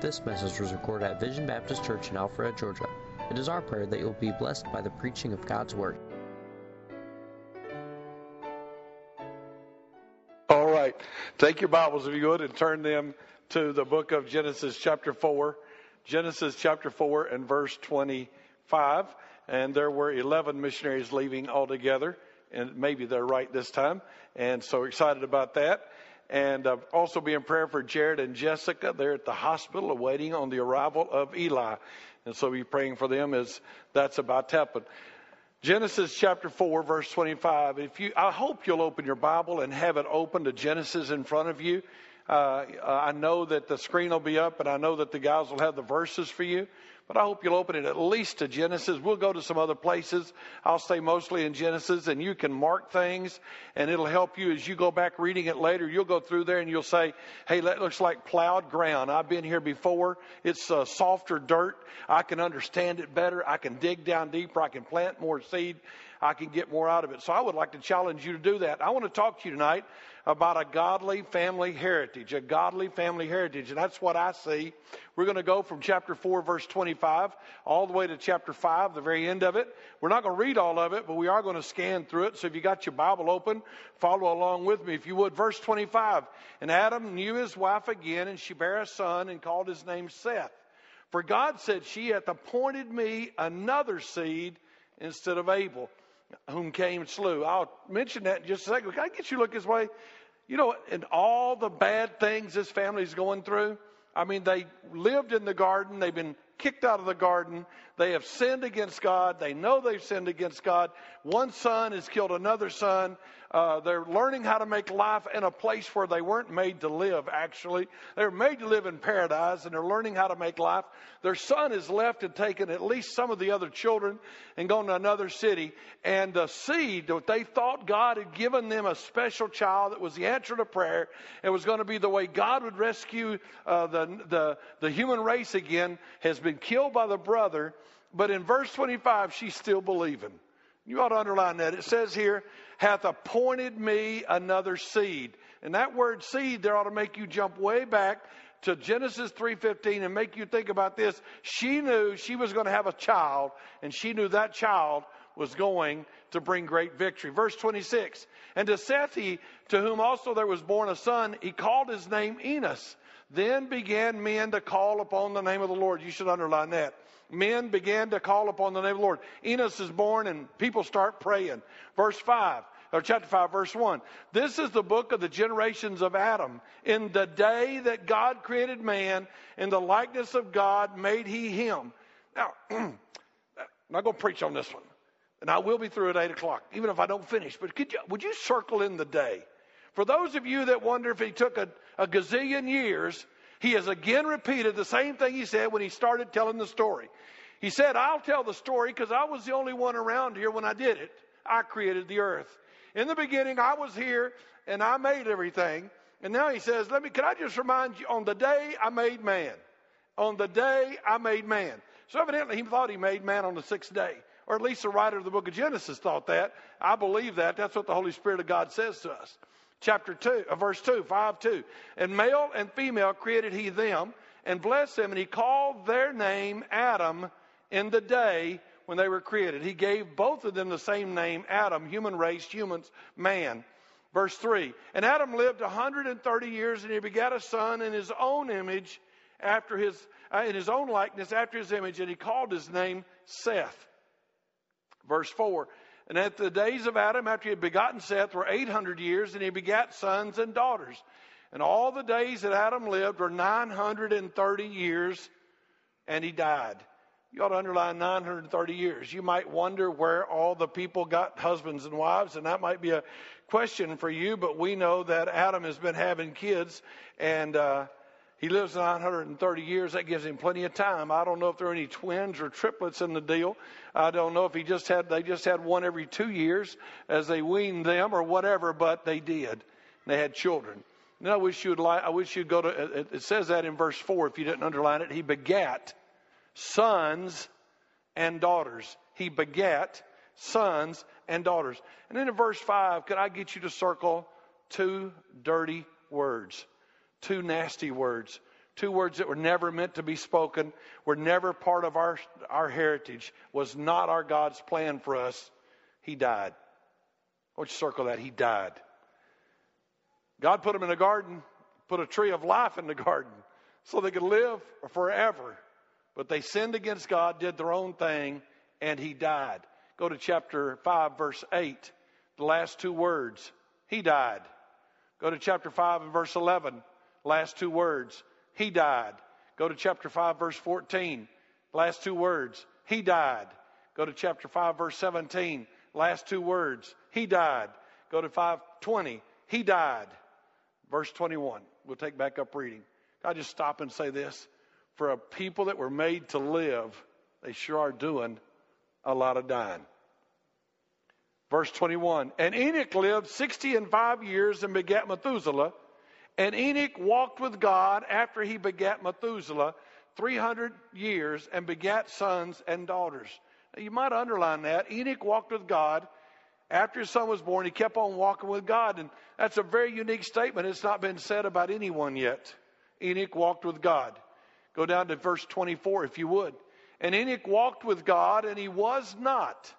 This message was recorded at Vision Baptist Church in Alpharetta, Georgia. It is our prayer that you'll be blessed by the preaching of God's Word. All right. Take your Bibles, if you would, and turn them to the book of Genesis, chapter 4. Genesis, chapter 4, and verse 25. And there were 11 missionaries leaving altogether. And maybe they're right this time. And so excited about that. And uh, also be in prayer for Jared and Jessica. They're at the hospital awaiting on the arrival of Eli. And so be praying for them as that's about to happen. Genesis chapter 4, verse 25. If you, I hope you'll open your Bible and have it open to Genesis in front of you. Uh, I know that the screen will be up, and I know that the guys will have the verses for you. But I hope you'll open it at least to Genesis. We'll go to some other places. I'll stay mostly in Genesis, and you can mark things, and it'll help you as you go back reading it later. You'll go through there and you'll say, hey, that looks like plowed ground. I've been here before. It's uh, softer dirt. I can understand it better. I can dig down deeper. I can plant more seed. I can get more out of it. So I would like to challenge you to do that. I want to talk to you tonight about a godly family heritage, a godly family heritage. And that's what I see. We're going to go from chapter 4, verse 25, all the way to chapter 5, the very end of it. We're not going to read all of it, but we are going to scan through it. So if you got your Bible open, follow along with me if you would. Verse 25. And Adam knew his wife again, and she bare a son and called his name Seth. For God said, She hath appointed me another seed instead of Abel, whom Cain slew. I'll mention that in just a second. Can I get you look his way? You know, and all the bad things this family's going through, I mean, they lived in the garden, they've been kicked out of the garden, they have sinned against God, they know they've sinned against God. One son has killed another son. Uh, they're learning how to make life in a place where they weren't made to live, actually. They were made to live in paradise, and they're learning how to make life. Their son has left and taken at least some of the other children and gone to another city. And the seed that they thought God had given them a special child that was the answer to prayer and was going to be the way God would rescue uh, the, the, the human race again has been killed by the brother. But in verse 25, she's still believing. You ought to underline that. It says here, hath appointed me another seed. And that word seed there ought to make you jump way back to Genesis 3:15 and make you think about this. She knew she was going to have a child and she knew that child was going to bring great victory. Verse 26. And to Seth, he, to whom also there was born a son, he called his name Enos. Then began men to call upon the name of the Lord. You should underline that men began to call upon the name of the Lord. Enos is born and people start praying. Verse 5, or chapter 5, verse 1. This is the book of the generations of Adam. In the day that God created man, in the likeness of God made he him. Now, I'm not going to preach on this one. And I will be through at 8 o'clock, even if I don't finish. But could you, would you circle in the day? For those of you that wonder if he took a, a gazillion years he has again repeated the same thing he said when he started telling the story. He said, I'll tell the story because I was the only one around here when I did it. I created the earth. In the beginning, I was here and I made everything. And now he says, Let me, can I just remind you, on the day I made man, on the day I made man. So evidently he thought he made man on the sixth day. Or at least the writer of the book of Genesis thought that. I believe that. That's what the Holy Spirit of God says to us chapter 2, uh, verse 2, 5 2. And male and female created he them and blessed them, and he called their name Adam in the day when they were created. He gave both of them the same name, Adam, human race, humans, man. Verse 3 And Adam lived 130 years, and he begat a son in his own image, after his, uh, in his own likeness, after his image, and he called his name Seth. Verse 4 and at the days of Adam, after he had begotten Seth, were 800 years, and he begat sons and daughters. And all the days that Adam lived were 930 years, and he died. You ought to underline 930 years. You might wonder where all the people got husbands and wives, and that might be a question for you, but we know that Adam has been having kids, and uh, he lives 930 years. That gives him plenty of time. I don't know if there are any twins or triplets in the deal. I don't know if he just had they just had one every two years as they weaned them or whatever, but they did. They had children. And I wish you'd like. I wish you'd go to. It says that in verse four. If you didn't underline it, he begat sons and daughters. He begat sons and daughters. And then in verse five, could I get you to circle two dirty words? Two nasty words, two words that were never meant to be spoken, were never part of our, our heritage, was not our God's plan for us. He died. I want you circle that. He died. God put him in a garden, put a tree of life in the garden so they could live forever. But they sinned against God, did their own thing, and he died. Go to chapter 5, verse 8, the last two words. He died. Go to chapter 5 and verse 11, last two words. He died. Go to chapter 5, verse 14, last two words. He died. Go to chapter 5, verse 17, last two words. He died. Go to 520. He died. Verse 21. We'll take back up reading. I just stop and say this? For a people that were made to live, they sure are doing a lot of dying. Verse 21 And Enoch lived 60 and five years and begat Methuselah. And Enoch walked with God after he begat Methuselah 300 years and begat sons and daughters. Now, you might underline that. Enoch walked with God. After his son was born, he kept on walking with God. And that's a very unique statement. It's not been said about anyone yet. Enoch walked with God. Go down to verse 24 if you would. And Enoch walked with God, and he was not,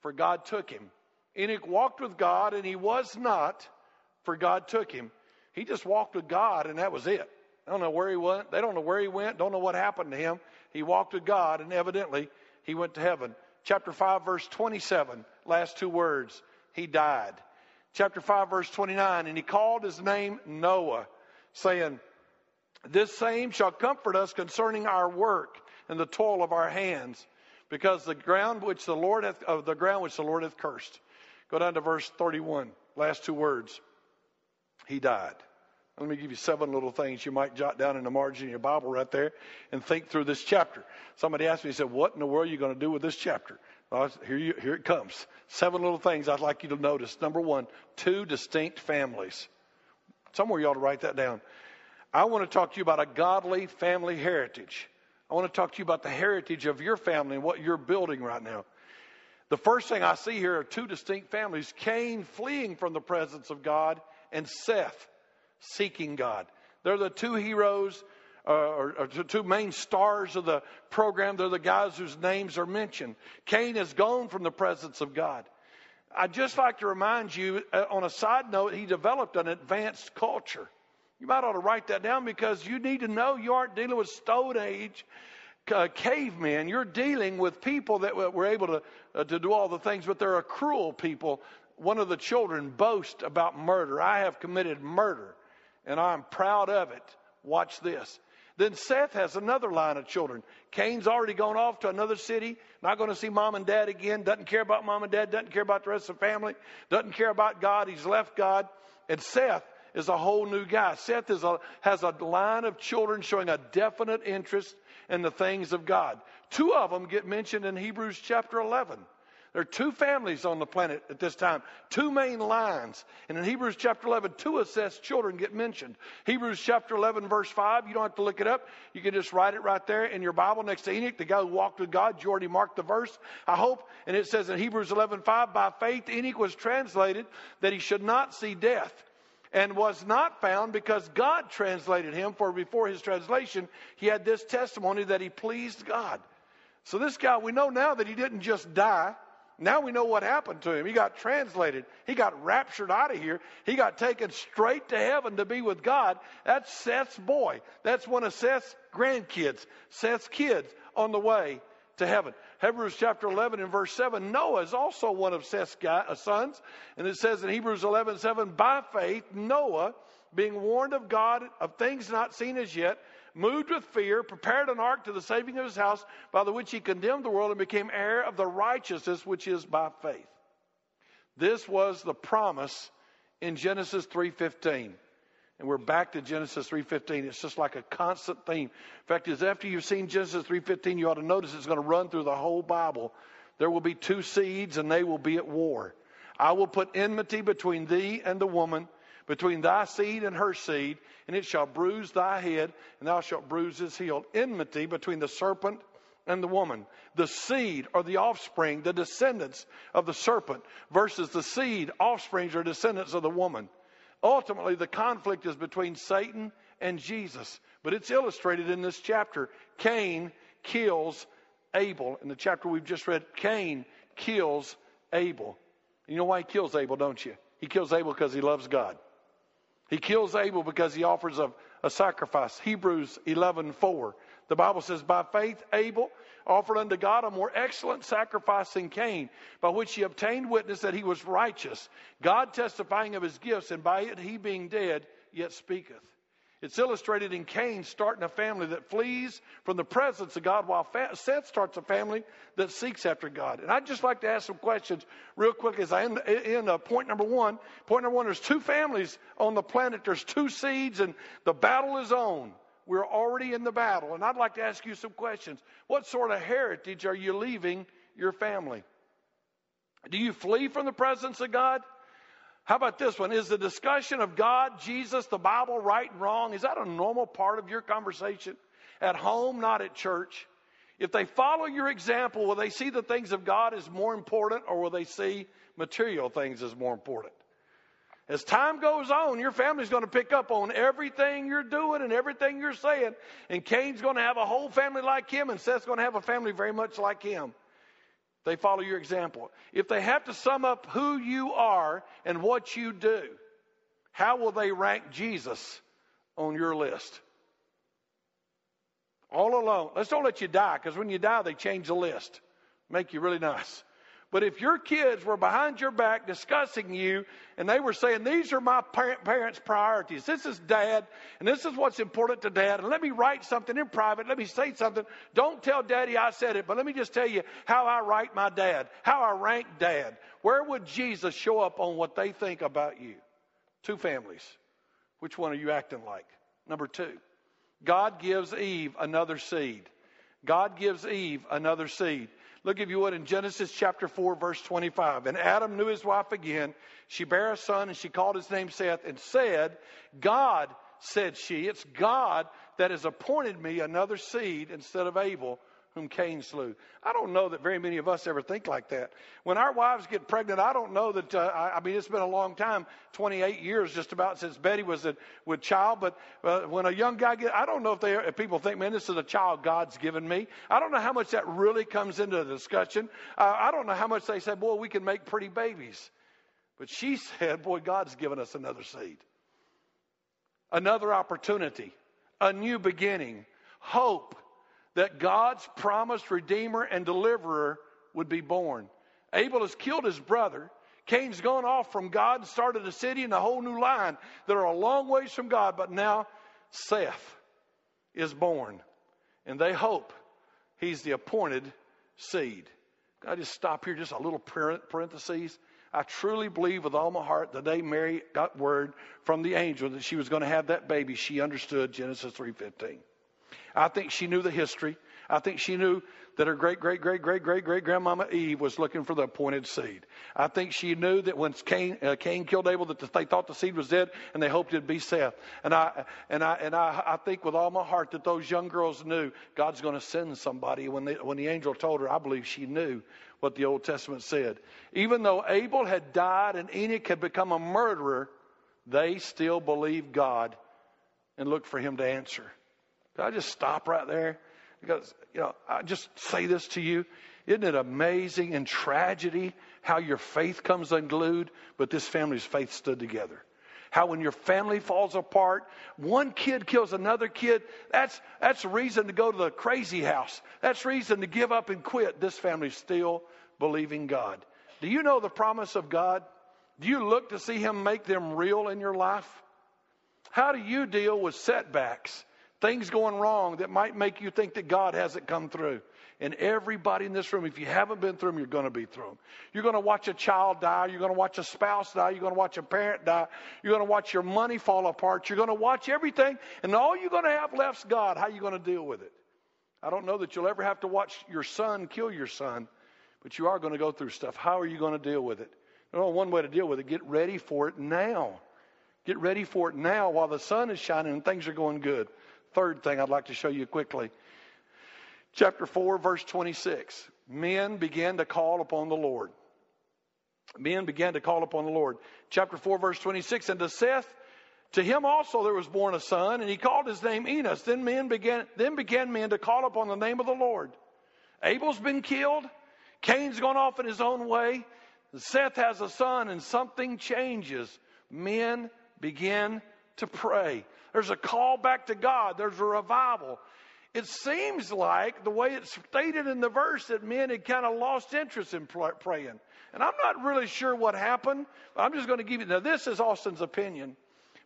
for God took him. Enoch walked with God, and he was not, for God took him. He just walked with God, and that was it. I don't know where he went. They don't know where he went. Don't know what happened to him. He walked with God, and evidently he went to heaven. Chapter 5, verse 27, last two words. He died. Chapter 5, verse 29, and he called his name Noah, saying, This same shall comfort us concerning our work and the toil of our hands, because the ground which the Lord hath, of the ground which the Lord hath cursed. Go down to verse 31, last two words. He died. Let me give you seven little things you might jot down in the margin of your Bible right there and think through this chapter. Somebody asked me, he said, What in the world are you going to do with this chapter? Well, here, you, here it comes. Seven little things I'd like you to notice. Number one, two distinct families. Somewhere you ought to write that down. I want to talk to you about a godly family heritage. I want to talk to you about the heritage of your family and what you're building right now. The first thing I see here are two distinct families Cain fleeing from the presence of God, and Seth seeking God. They're the two heroes, uh, or, or the two main stars of the program. They're the guys whose names are mentioned. Cain has gone from the presence of God. I'd just like to remind you, uh, on a side note, he developed an advanced culture. You might ought to write that down because you need to know you aren't dealing with Stone Age uh, cavemen. You're dealing with people that were able to, uh, to do all the things, but they're a cruel people. One of the children boast about murder. I have committed murder, and I'm proud of it. Watch this. Then Seth has another line of children. Cain's already gone off to another city, not going to see mom and dad again, doesn't care about mom and dad, doesn't care about the rest of the family, doesn't care about God. He's left God. And Seth is a whole new guy. Seth a, has a line of children showing a definite interest in the things of God. Two of them get mentioned in Hebrews chapter 11. There are two families on the planet at this time, two main lines. And in Hebrews chapter 11, two assessed children get mentioned. Hebrews chapter 11, verse 5, you don't have to look it up. You can just write it right there in your Bible next to Enoch, the guy who walked with God. You already marked the verse, I hope. And it says in Hebrews 11, 5, by faith Enoch was translated that he should not see death and was not found because God translated him. For before his translation, he had this testimony that he pleased God. So this guy, we know now that he didn't just die. Now we know what happened to him. He got translated. He got raptured out of here. He got taken straight to heaven to be with God. That's Seth's boy. That's one of Seth's grandkids, Seth's kids on the way to heaven. Hebrews chapter 11 and verse 7, Noah is also one of Seth's uh, sons. And it says in Hebrews 11, 7, by faith, Noah, being warned of God of things not seen as yet, moved with fear, prepared an ark to the saving of his house, by the which he condemned the world and became heir of the righteousness which is by faith. This was the promise in Genesis 3:15. And we're back to Genesis 3:15. It's just like a constant theme. In fact, is after you've seen Genesis 3:15, you ought to notice it's going to run through the whole Bible. There will be two seeds and they will be at war. I will put enmity between thee and the woman, between thy seed and her seed, and it shall bruise thy head, and thou shalt bruise his heel. Enmity between the serpent and the woman. The seed or the offspring, the descendants of the serpent, versus the seed, offsprings or descendants of the woman. Ultimately, the conflict is between Satan and Jesus. But it's illustrated in this chapter. Cain kills Abel. In the chapter we've just read, Cain kills Abel. You know why he kills Abel, don't you? He kills Abel because he loves God. He kills Abel because he offers a, a sacrifice. Hebrews 11:4. The Bible says, "By faith Abel offered unto God a more excellent sacrifice than Cain, by which he obtained witness that he was righteous, God testifying of his gifts, and by it he being dead yet speaketh." It's illustrated in Cain starting a family that flees from the presence of God, while Seth starts a family that seeks after God. And I'd just like to ask some questions real quick as I end, in uh, point number one. Point number one there's two families on the planet, there's two seeds, and the battle is on. We're already in the battle. And I'd like to ask you some questions. What sort of heritage are you leaving your family? Do you flee from the presence of God? How about this one? Is the discussion of God, Jesus, the Bible, right and wrong, is that a normal part of your conversation? At home, not at church? If they follow your example, will they see the things of God as more important or will they see material things as more important? As time goes on, your family's going to pick up on everything you're doing and everything you're saying. And Cain's going to have a whole family like him, and Seth's going to have a family very much like him. They follow your example. If they have to sum up who you are and what you do, how will they rank Jesus on your list? All alone. Let's don't let you die because when you die, they change the list. Make you really nice. But if your kids were behind your back discussing you and they were saying, These are my parents' priorities, this is dad, and this is what's important to dad, and let me write something in private, let me say something. Don't tell daddy I said it, but let me just tell you how I write my dad, how I rank dad. Where would Jesus show up on what they think about you? Two families. Which one are you acting like? Number two, God gives Eve another seed. God gives Eve another seed. Look, if you would, in Genesis chapter 4, verse 25. And Adam knew his wife again. She bare a son, and she called his name Seth, and said, God, said she, it's God that has appointed me another seed instead of Abel, whom Cain slew. I don't know that very many of us ever think like that. When our wives get pregnant, I don't know that, uh, I, I, mean, it's been a long time 28 years just about since Betty was a, with child, but uh, when a young guy get, I don't know if, they, if people think, man, this is a child God's given me. I don't know how much that really comes into the discussion. Uh, I don't know how much they say, boy, we can make pretty babies. But she said, boy, God's given us another seed, another opportunity, a new beginning, hope that God's promised Redeemer and Deliverer would be born. Abel has killed his brother. Cain's gone off from God and started a city and a whole new line that are a long ways from God, but now Seth is born. And they hope he's the appointed seed. I just stop here, just a little parenthesis? I truly believe with all my heart the day Mary got word from the angel that she was going to have that baby, she understood Genesis 3:15. I think she knew the history. I think she knew that her great, great, great, great, great, great grandmama Eve was looking for the appointed seed. I think she knew that when Cain, uh, Cain killed Abel, that they thought the seed was dead, and they hoped it'd be Seth. And I, and I, and I, I think with all my heart that those young girls knew God's going to send somebody. When, they, when the angel told her, I believe she knew what the Old Testament said. Even though Abel had died and Enoch had become a murderer, they still believed God and looked for him to answer. Could I just stop right there? Because, you know, I just say this to you. Isn't it amazing in tragedy how your faith comes unglued, but this family's faith stood together? How when your family falls apart, one kid kills another kid, that's, that's reason to go to the crazy house. That's reason to give up and quit. This family's still believing God. Do you know the promise of God? Do you look to see Him make them real in your life? How do you deal with setbacks? Things going wrong that might make you think that God hasn't come through. And everybody in this room, if you haven't been through them, you're going to be through them. You're going to watch a child die. You're going to watch a spouse die. You're going to watch a parent die. You're going to watch your money fall apart. You're going to watch everything. And all you're going to have left is God. How are you going to deal with it? I don't know that you'll ever have to watch your son kill your son, but you are going to go through stuff. How are you going to deal with it? know one way to deal with it, get ready for it now. Get ready for it now while the sun is shining and things are going good. Third thing I'd like to show you quickly. Chapter 4, verse 26. Men began to call upon the Lord. Men began to call upon the Lord. Chapter 4, verse 26. And to Seth, To him also there was born a son, and he called his name Enos. Then men began then began men to call upon the name of the Lord. Abel's been killed, Cain's gone off in his own way, Seth has a son, and something changes. Men begin to pray. There's a call back to God, there's a revival. It seems like the way it's stated in the verse that men had kind of lost interest in praying. And I'm not really sure what happened. I'm just going to give you, now this is Austin's opinion.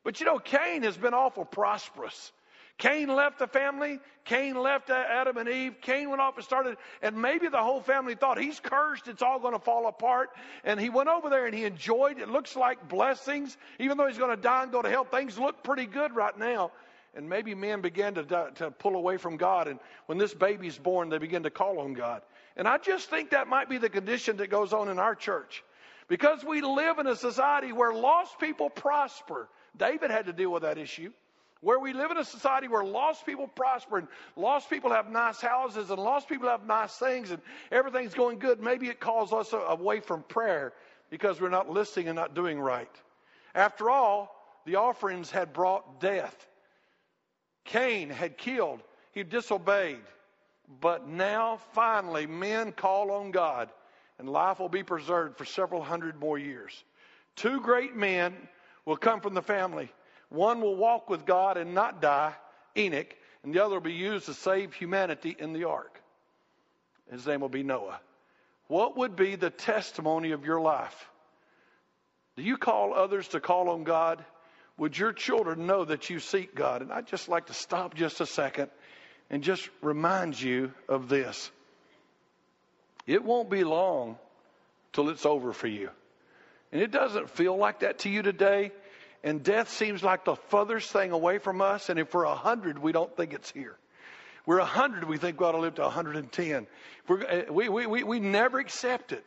But you know, Cain has been awful prosperous. Cain left the family. Cain left Adam and Eve. Cain went off and started, and maybe the whole family thought he's cursed. It's all going to fall apart. And he went over there and he enjoyed. It looks like blessings, even though he's going to die and go to hell. Things look pretty good right now. And maybe men began to, to pull away from God. And when this baby's born, they begin to call on God. And I just think that might be the condition that goes on in our church. Because we live in a society where lost people prosper. David had to deal with that issue. Where we live in a society where lost people prosper and lost people have nice houses and lost people have nice things and everything's going good, maybe it calls us away from prayer because we're not listening and not doing right. After all, the offerings had brought death. Cain had killed, he disobeyed. But now, finally, men call on God, and life will be preserved for several hundred more years. Two great men will come from the family. One will walk with God and not die, Enoch, and the other will be used to save humanity in the ark. His name will be Noah. What would be the testimony of your life? Do you call others to call on God? Would your children know that you seek God? And I'd just like to stop just a second and just remind you of this. It won't be long till it's over for you. And it doesn't feel like that to you today. And death seems like the furthest thing away from us. And if we're a 100, we don't think it's here. We're a 100, we think we ought to live to 110. Uh, we, we, we, we never accept it.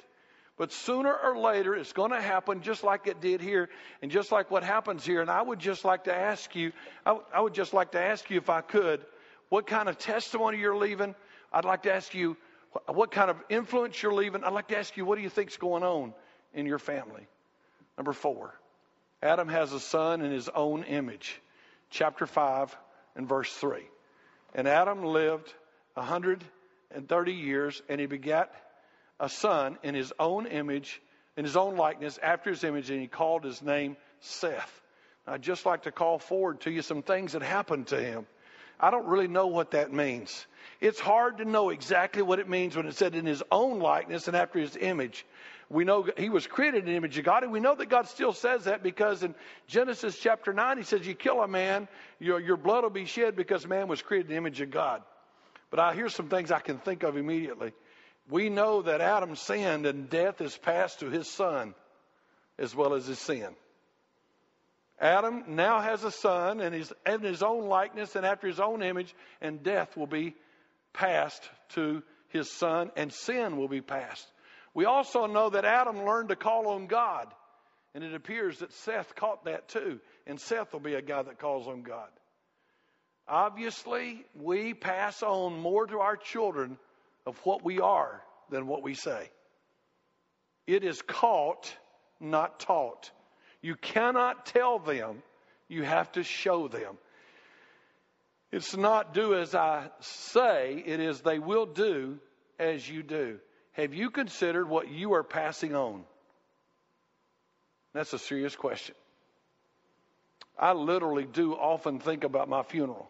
But sooner or later, it's going to happen just like it did here and just like what happens here. And I would just like to ask you, I, I would just like to ask you if I could, what kind of testimony you're leaving. I'd like to ask you what kind of influence you're leaving. I'd like to ask you, what do you think's going on in your family? Number four, Adam has a son in his own image. Chapter 5 and verse 3. And Adam lived 130 years, and he begat a son in his own image, in his own likeness, after his image, and he called his name Seth. I'd just like to call forward to you some things that happened to him. I don't really know what that means. It's hard to know exactly what it means when it said in his own likeness and after his image. We know he was created in the image of God, and we know that God still says that because in Genesis chapter 9, he says, You kill a man, your, your blood will be shed because man was created in the image of God. But I, hear some things I can think of immediately we know that Adam sinned and death is passed to his son as well as his sin. Adam now has a son and he's in his own likeness and after his own image, and death will be passed to his son, and sin will be passed. We also know that Adam learned to call on God, and it appears that Seth caught that too, and Seth will be a guy that calls on God. Obviously, we pass on more to our children of what we are than what we say. It is caught, not taught. You cannot tell them, you have to show them. It's not do as I say, it is they will do as you do. Have you considered what you are passing on? That's a serious question. I literally do often think about my funeral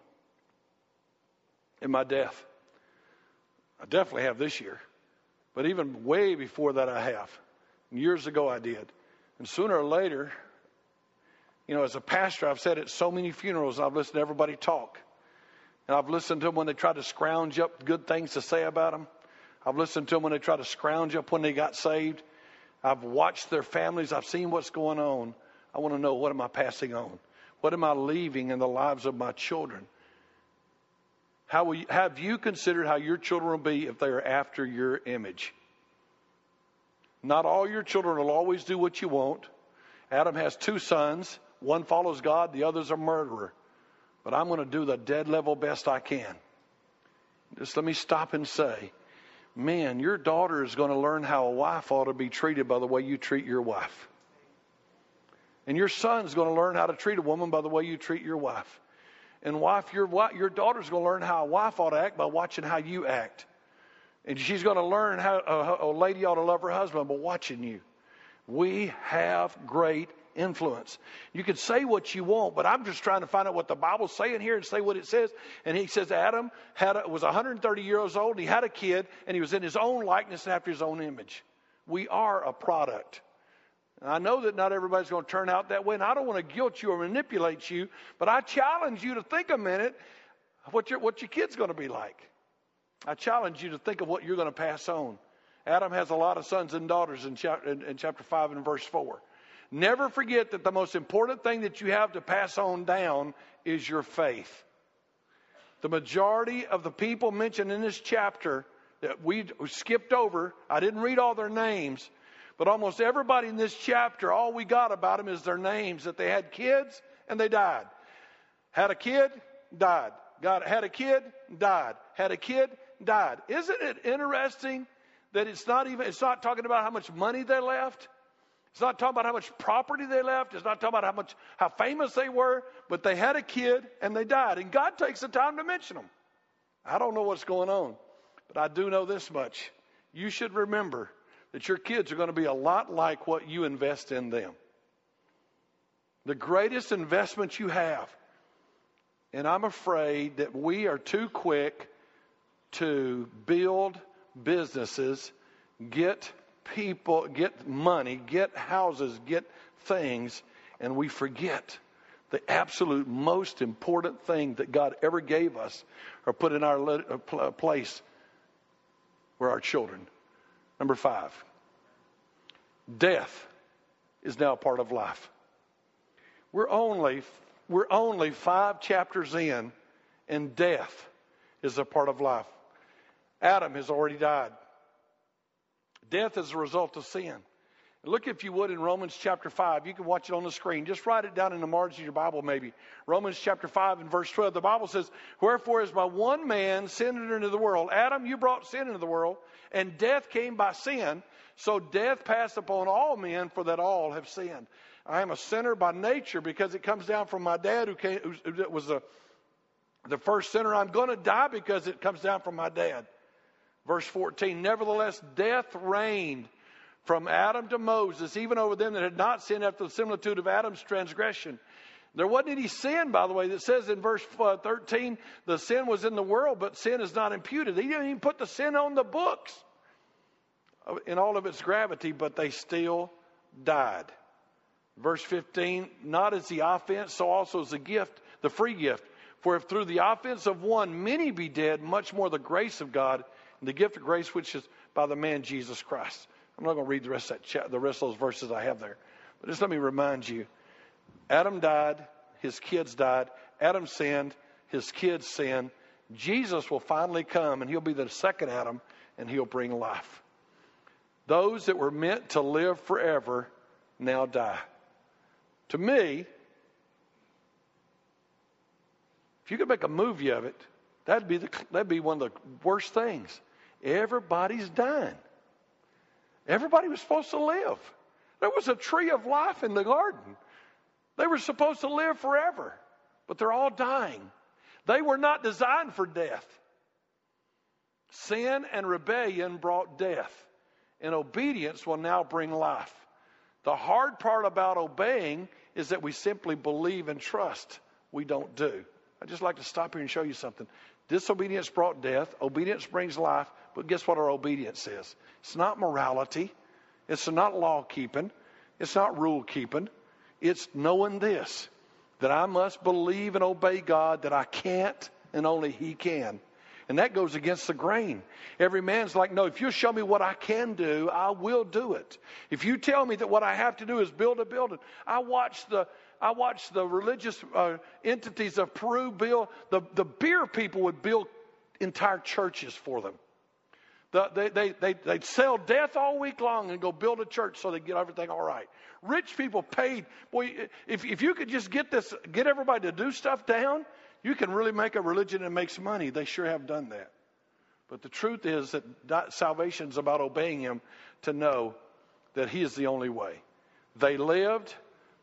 and my death. I definitely have this year. But even way before that, I have. Years ago, I did. And sooner or later, you know, as a pastor, I've said at so many funerals, I've listened to everybody talk. And I've listened to them when they try to scrounge up good things to say about them. I've listened to them when they try to scrounge up when they got saved. I've watched their families. I've seen what's going on. I want to know what am I passing on? What am I leaving in the lives of my children? How will you, have you considered how your children will be if they are after your image? Not all your children will always do what you want. Adam has two sons. One follows God, the other's a murderer. But I'm going to do the dead level best I can. Just let me stop and say, man, your daughter is going to learn how a wife ought to be treated by the way you treat your wife. And your son's going to learn how to treat a woman by the way you treat your wife. And wife, your, your daughter's going to learn how a wife ought to act by watching how you act. And she's going to learn how a, a lady ought to love her husband by watching you. We have great influence. You can say what you want, but I'm just trying to find out what the Bible's saying here and say what it says. And he says Adam had a, was 130 years old, and he had a kid, and he was in his own likeness and after his own image. We are a product. I know that not everybody's going to turn out that way, and I don't want to guilt you or manipulate you, but I challenge you to think a minute what your, what your kid's going to be like. I challenge you to think of what you're going to pass on. Adam has a lot of sons and daughters in chapter, in, in chapter 5 and verse 4. Never forget that the most important thing that you have to pass on down is your faith. The majority of the people mentioned in this chapter that we skipped over, I didn't read all their names, but almost everybody in this chapter, all we got about them is their names that they had kids and they died. Had a kid, died. Got had a kid, died. Had a kid, died. Isn't it interesting that it's not even it's not talking about how much money they left? It's not talking about how much property they left. It's not talking about how much how famous they were, but they had a kid and they died. And God takes the time to mention them. I don't know what's going on, but I do know this much. You should remember that your kids are going to be a lot like what you invest in them. The greatest investment you have. And I'm afraid that we are too quick to build businesses, get people, get money, get houses, get things, and we forget the absolute most important thing that God ever gave us or put in our uh, place were our children. Number five, death is now a part of life. We're only, we're only five chapters in, and death is a part of life. Adam has already died. Death is a result of sin. Look, if you would, in Romans chapter 5. You can watch it on the screen. Just write it down in the margin of your Bible, maybe. Romans chapter 5 and verse 12. The Bible says, Wherefore, is by one man sin entered into the world, Adam, you brought sin into the world, and death came by sin. So death passed upon all men, for that all have sinned. I am a sinner by nature because it comes down from my dad, who, came, who was the, the first sinner. I'm going to die because it comes down from my dad. Verse 14 Nevertheless, death reigned from Adam to Moses, even over them that had not sinned after the similitude of Adam's transgression. There wasn't any sin, by the way, that says in verse uh, 13, the sin was in the world, but sin is not imputed. He didn't even put the sin on the books in all of its gravity, but they still died. Verse 15, not as the offense, so also as the gift, the free gift. For if through the offense of one many be dead, much more the grace of God the gift of grace which is by the man Jesus Christ. I'm not going to read the rest of that cha- the rest of those verses I have there, but just let me remind you: Adam died, his kids died. Adam sinned, his kids sinned. Jesus will finally come, and he'll be the second Adam, and he'll bring life. Those that were meant to live forever now die. To me, if you could make a movie of it, that'd be, the, that'd be one of the worst things. Everybody's dying. Everybody was supposed to live. There was a tree of life in the garden. They were supposed to live forever, but they're all dying. They were not designed for death. Sin and rebellion brought death, and obedience will now bring life. The hard part about obeying is that we simply believe and trust. We don't do. I'd just like to stop here and show you something. Disobedience brought death, obedience brings life, but guess what our obedience is? It's not morality, it's not law keeping, it's not rule keeping. It's knowing this that I must believe and obey God, that I can't and only He can. And that goes against the grain. Every man's like, no, if you show me what I can do, I will do it. If you tell me that what I have to do is build a building, I watched the I watched the religious uh, entities of Peru build, the, the beer people would build entire churches for them. The, they, they, they, they'd sell death all week long and go build a church so they get everything all right. Rich people paid. Boy, if, if you could just get this, get everybody to do stuff down, you can really make a religion that makes money. They sure have done that. But the truth is that salvation is about obeying Him to know that He is the only way. They lived,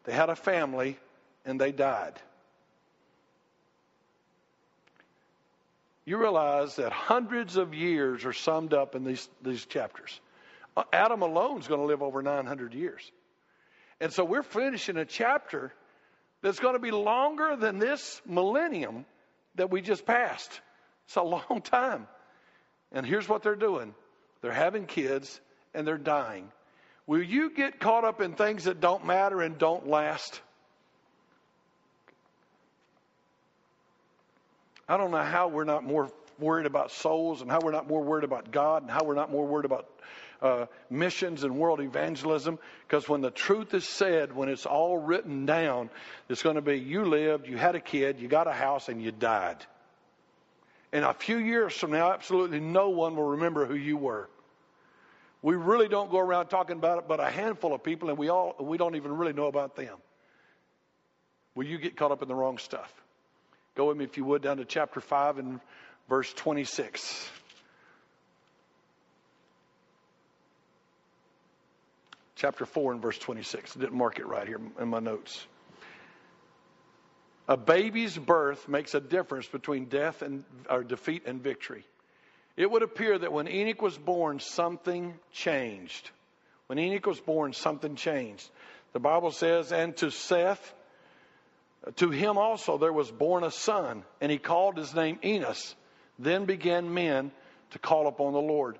They had a family and they died. You realize that hundreds of years are summed up in these, these chapters. Adam alone is going to live over 900 years. And so we're finishing a chapter that's going to be longer than this millennium that we just passed. It's a long time. And here's what they're doing they're having kids and they're dying. Will you get caught up in things that don't matter and don't last? I don't know how we're not more worried about souls and how we're not more worried about God and how we're not more worried about uh, missions and world evangelism. Because when the truth is said, when it's all written down, it's going to be you lived, you had a kid, you got a house, and you died. And a few years from now, absolutely no one will remember who you were. We really don't go around talking about it, but a handful of people, and we all we don't even really know about them. Will you get caught up in the wrong stuff? Go with me, if you would, down to chapter 5 and verse 26. Chapter 4 and verse 26. I didn't mark it right here in my notes. A baby's birth makes a difference between death and or defeat and victory. It would appear that when Enoch was born, something changed. When Enoch was born, something changed. The Bible says, and to Seth, to him also there was born a son, and he called his name Enos. Then began men to call upon the Lord.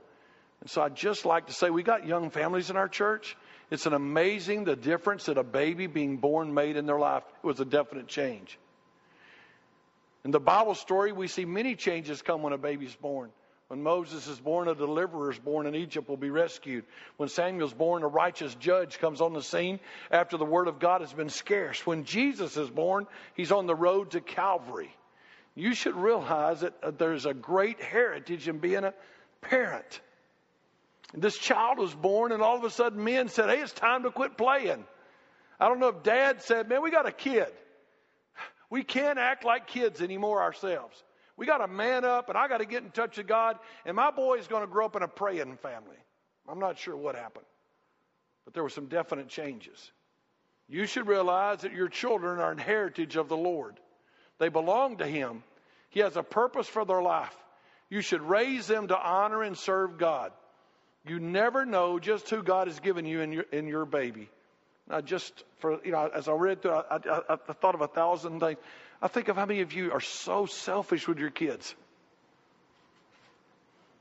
And so I'd just like to say, we got young families in our church. It's an amazing the difference that a baby being born made in their life. It was a definite change. In the Bible story, we see many changes come when a baby's born. When Moses is born, a deliverer is born in Egypt will be rescued. When Samuel is born, a righteous judge comes on the scene after the word of God has been scarce. When Jesus is born, he's on the road to Calvary. You should realize that uh, there's a great heritage in being a parent. This child was born, and all of a sudden, men said, Hey, it's time to quit playing. I don't know if dad said, Man, we got a kid. We can't act like kids anymore ourselves. We got to man up, and I got to get in touch with God. And my boy is going to grow up in a praying family. I'm not sure what happened, but there were some definite changes. You should realize that your children are an heritage of the Lord. They belong to Him. He has a purpose for their life. You should raise them to honor and serve God. You never know just who God has given you in your, in your baby. Now, just for, you know, as I read through, I, I, I thought of a thousand things. I think of how many of you are so selfish with your kids.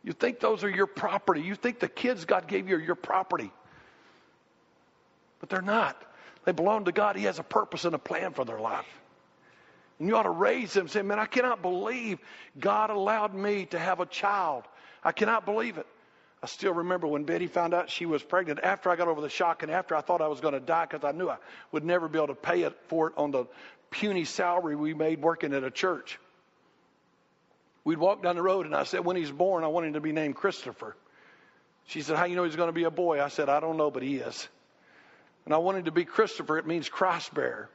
You think those are your property. You think the kids God gave you are your property. But they're not. They belong to God. He has a purpose and a plan for their life. And you ought to raise them, say, Man, I cannot believe God allowed me to have a child. I cannot believe it. I still remember when Betty found out she was pregnant after I got over the shock and after I thought I was going to die because I knew I would never be able to pay it for it on the puny salary we made working at a church. We'd walk down the road, and I said, When he's born, I want him to be named Christopher. She said, How you know he's going to be a boy? I said, I don't know, but he is. And I wanted to be Christopher. It means cross bearer.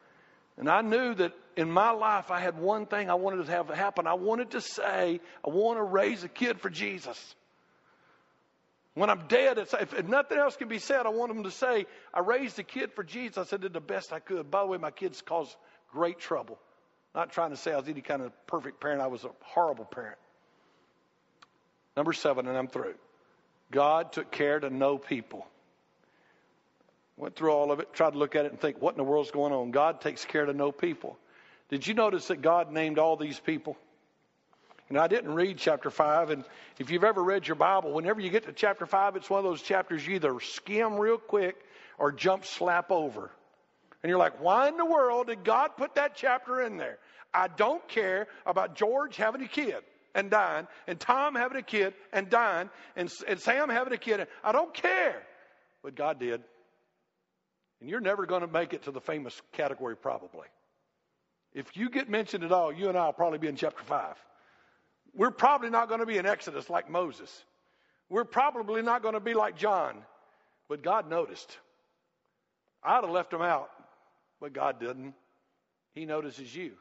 And I knew that in my life I had one thing I wanted to have happen. I wanted to say, I want to raise a kid for Jesus. When I'm dead, if, nothing else can be said, I want them to say, I raised a kid for Jesus. I said, did the best I could. By the way, my kids caused great trouble. Not trying to say I was any kind of perfect parent, I was a horrible parent. Number seven, and I'm through. God took care to know people. Went through all of it, tried to look at it and think, what in the world's going on? God takes care to know people. Did you notice that God named all these people? And I didn't read chapter 5. And if you've ever read your Bible, whenever you get to chapter 5, it's one of those chapters you either skim real quick or jump slap over. And you're like, why in the world did God put that chapter in there? I don't care about George having a kid and dying, and Tom having a kid and dying, and, and Sam having a kid. I don't care. But God did. And you're never going to make it to the famous category, probably. If you get mentioned at all, you and I will probably be in chapter 5. We're probably not going to be in Exodus like Moses. We're probably not going to be like John. But God noticed. I'd have left him out. But God didn't. He notices you.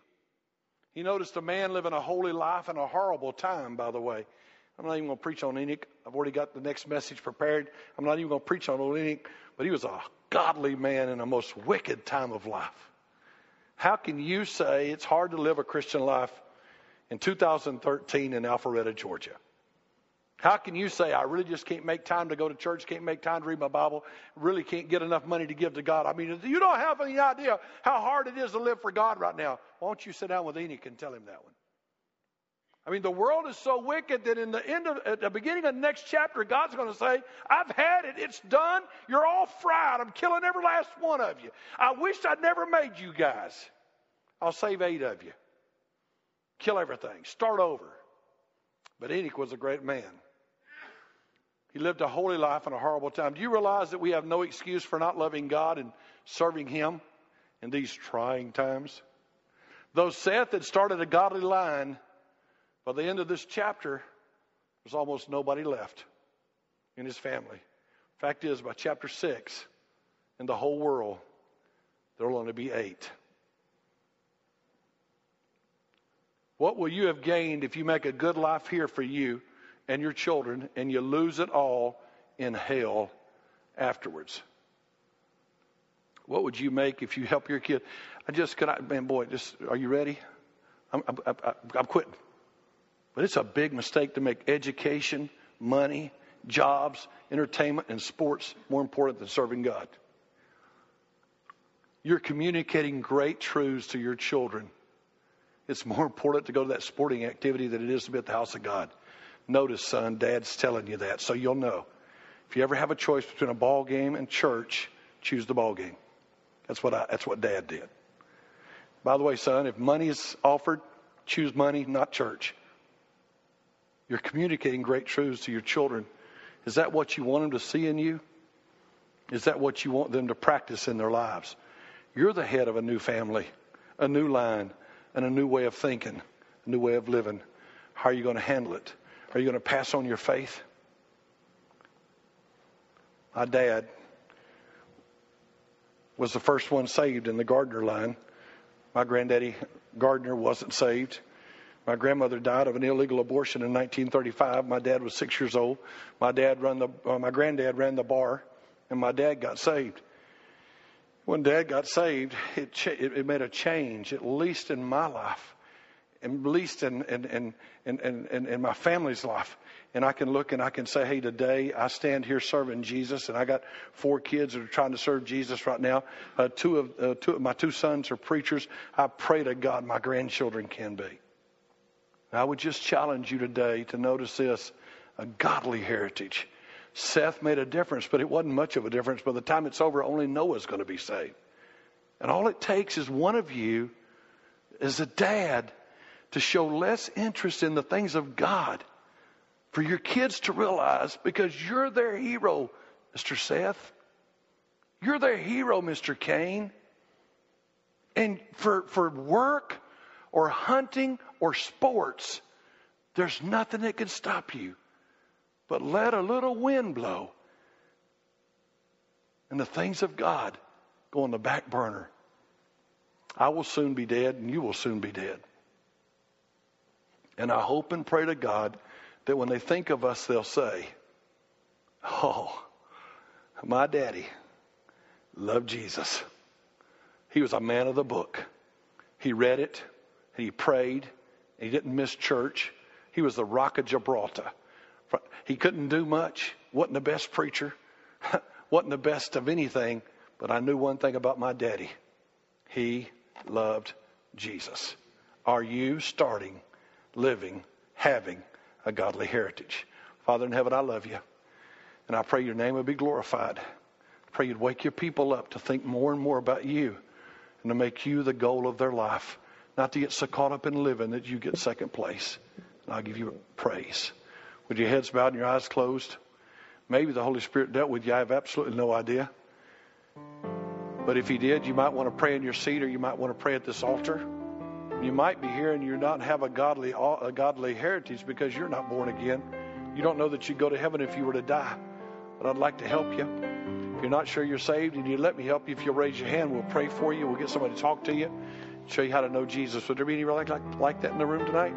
He noticed a man living a holy life in a horrible time, by the way. I'm not even going to preach on Enoch. I've already got the next message prepared. I'm not even going to preach on old Enoch, but he was a godly man in a most wicked time of life. How can you say it's hard to live a Christian life in 2013 in Alpharetta, Georgia? How can you say, I really just can't make time to go to church, can't make time to read my Bible, really can't get enough money to give to God? I mean, you don't have any idea how hard it is to live for God right now. Why don't you sit down with Enoch and tell him that one? I mean, the world is so wicked that in the end of at the beginning of the next chapter, God's going to say, I've had it, it's done, you're all fried, I'm killing every last one of you. I wish I'd never made you guys. I'll save eight of you. Kill everything, start over. But Enoch was a great man. He lived a holy life in a horrible time. Do you realize that we have no excuse for not loving God and serving Him in these trying times? Though Seth had started a godly line, by the end of this chapter, there's almost nobody left in his family. Fact is, by chapter 6, in the whole world, there will only be eight. What will you have gained if you make a good life here for you and your children, and you lose it all in hell afterwards. What would you make if you help your kid? I just can I, man, boy, just are you ready? I'm, I'm, I'm, I'm quitting. But it's a big mistake to make education, money, jobs, entertainment, and sports more important than serving God. You're communicating great truths to your children. It's more important to go to that sporting activity than it is to be at the house of God. Notice, son, dad's telling you that, so you'll know. If you ever have a choice between a ball game and church, choose the ball game. That's what I, that's what dad did. By the way, son, if money is offered, choose money, not church. You're communicating great truths to your children. Is that what you want them to see in you? Is that what you want them to practice in their lives? You're the head of a new family, a new line, and a new way of thinking, a new way of living. How are you going to handle it? Are you going to pass on your faith? My dad was the first one saved in the Gardner line. My granddaddy Gardner wasn't saved. My grandmother died of an illegal abortion in 1935. My dad was six years old. My dad ran the, uh, my granddad ran the bar, and my dad got saved. When dad got saved, it, ch- it made a change, at least in my life at least in, in, in, in, in, in my family's life. And I can look and I can say, hey, today I stand here serving Jesus, and I got four kids that are trying to serve Jesus right now. Uh, two, of, uh, two of my two sons are preachers. I pray to God my grandchildren can be. I would just challenge you today to notice this a godly heritage. Seth made a difference, but it wasn't much of a difference. By the time it's over, only Noah's going to be saved. And all it takes is one of you, as a dad, to show less interest in the things of God. For your kids to realize, because you're their hero, Mr. Seth. You're their hero, Mr. Cain. And for, for work or hunting or sports, there's nothing that can stop you. But let a little wind blow. And the things of God go on the back burner. I will soon be dead, and you will soon be dead. And I hope and pray to God that when they think of us, they'll say, Oh, my daddy loved Jesus. He was a man of the book. He read it, and he prayed, and he didn't miss church. He was the rock of Gibraltar. He couldn't do much, wasn't the best preacher, wasn't the best of anything, but I knew one thing about my daddy. He loved Jesus. Are you starting living, having a godly heritage. Father in heaven, I love you. And I pray your name will be glorified. I pray you'd wake your people up to think more and more about you and to make you the goal of their life. Not to get so caught up in living that you get second place. And I'll give you praise. With your heads bowed and your eyes closed, maybe the Holy Spirit dealt with you. I have absolutely no idea. But if He did, you might want to pray in your seat or you might want to pray at this altar. You might be here and you not have a godly a godly heritage because you're not born again. You don't know that you'd go to heaven if you were to die. But I'd like to help you. If you're not sure you're saved and you let me help you, if you'll raise your hand, we'll pray for you. We'll get somebody to talk to you, show you how to know Jesus. Would there be any like, like, like that in the room tonight?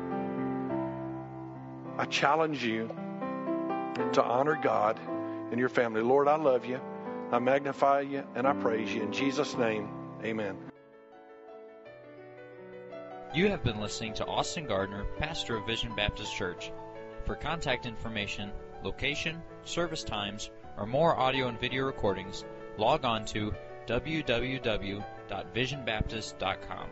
I challenge you to honor God and your family. Lord, I love you. I magnify you and I praise you. In Jesus' name, amen. You have been listening to Austin Gardner, pastor of Vision Baptist Church. For contact information, location, service times, or more audio and video recordings, log on to www.visionbaptist.com.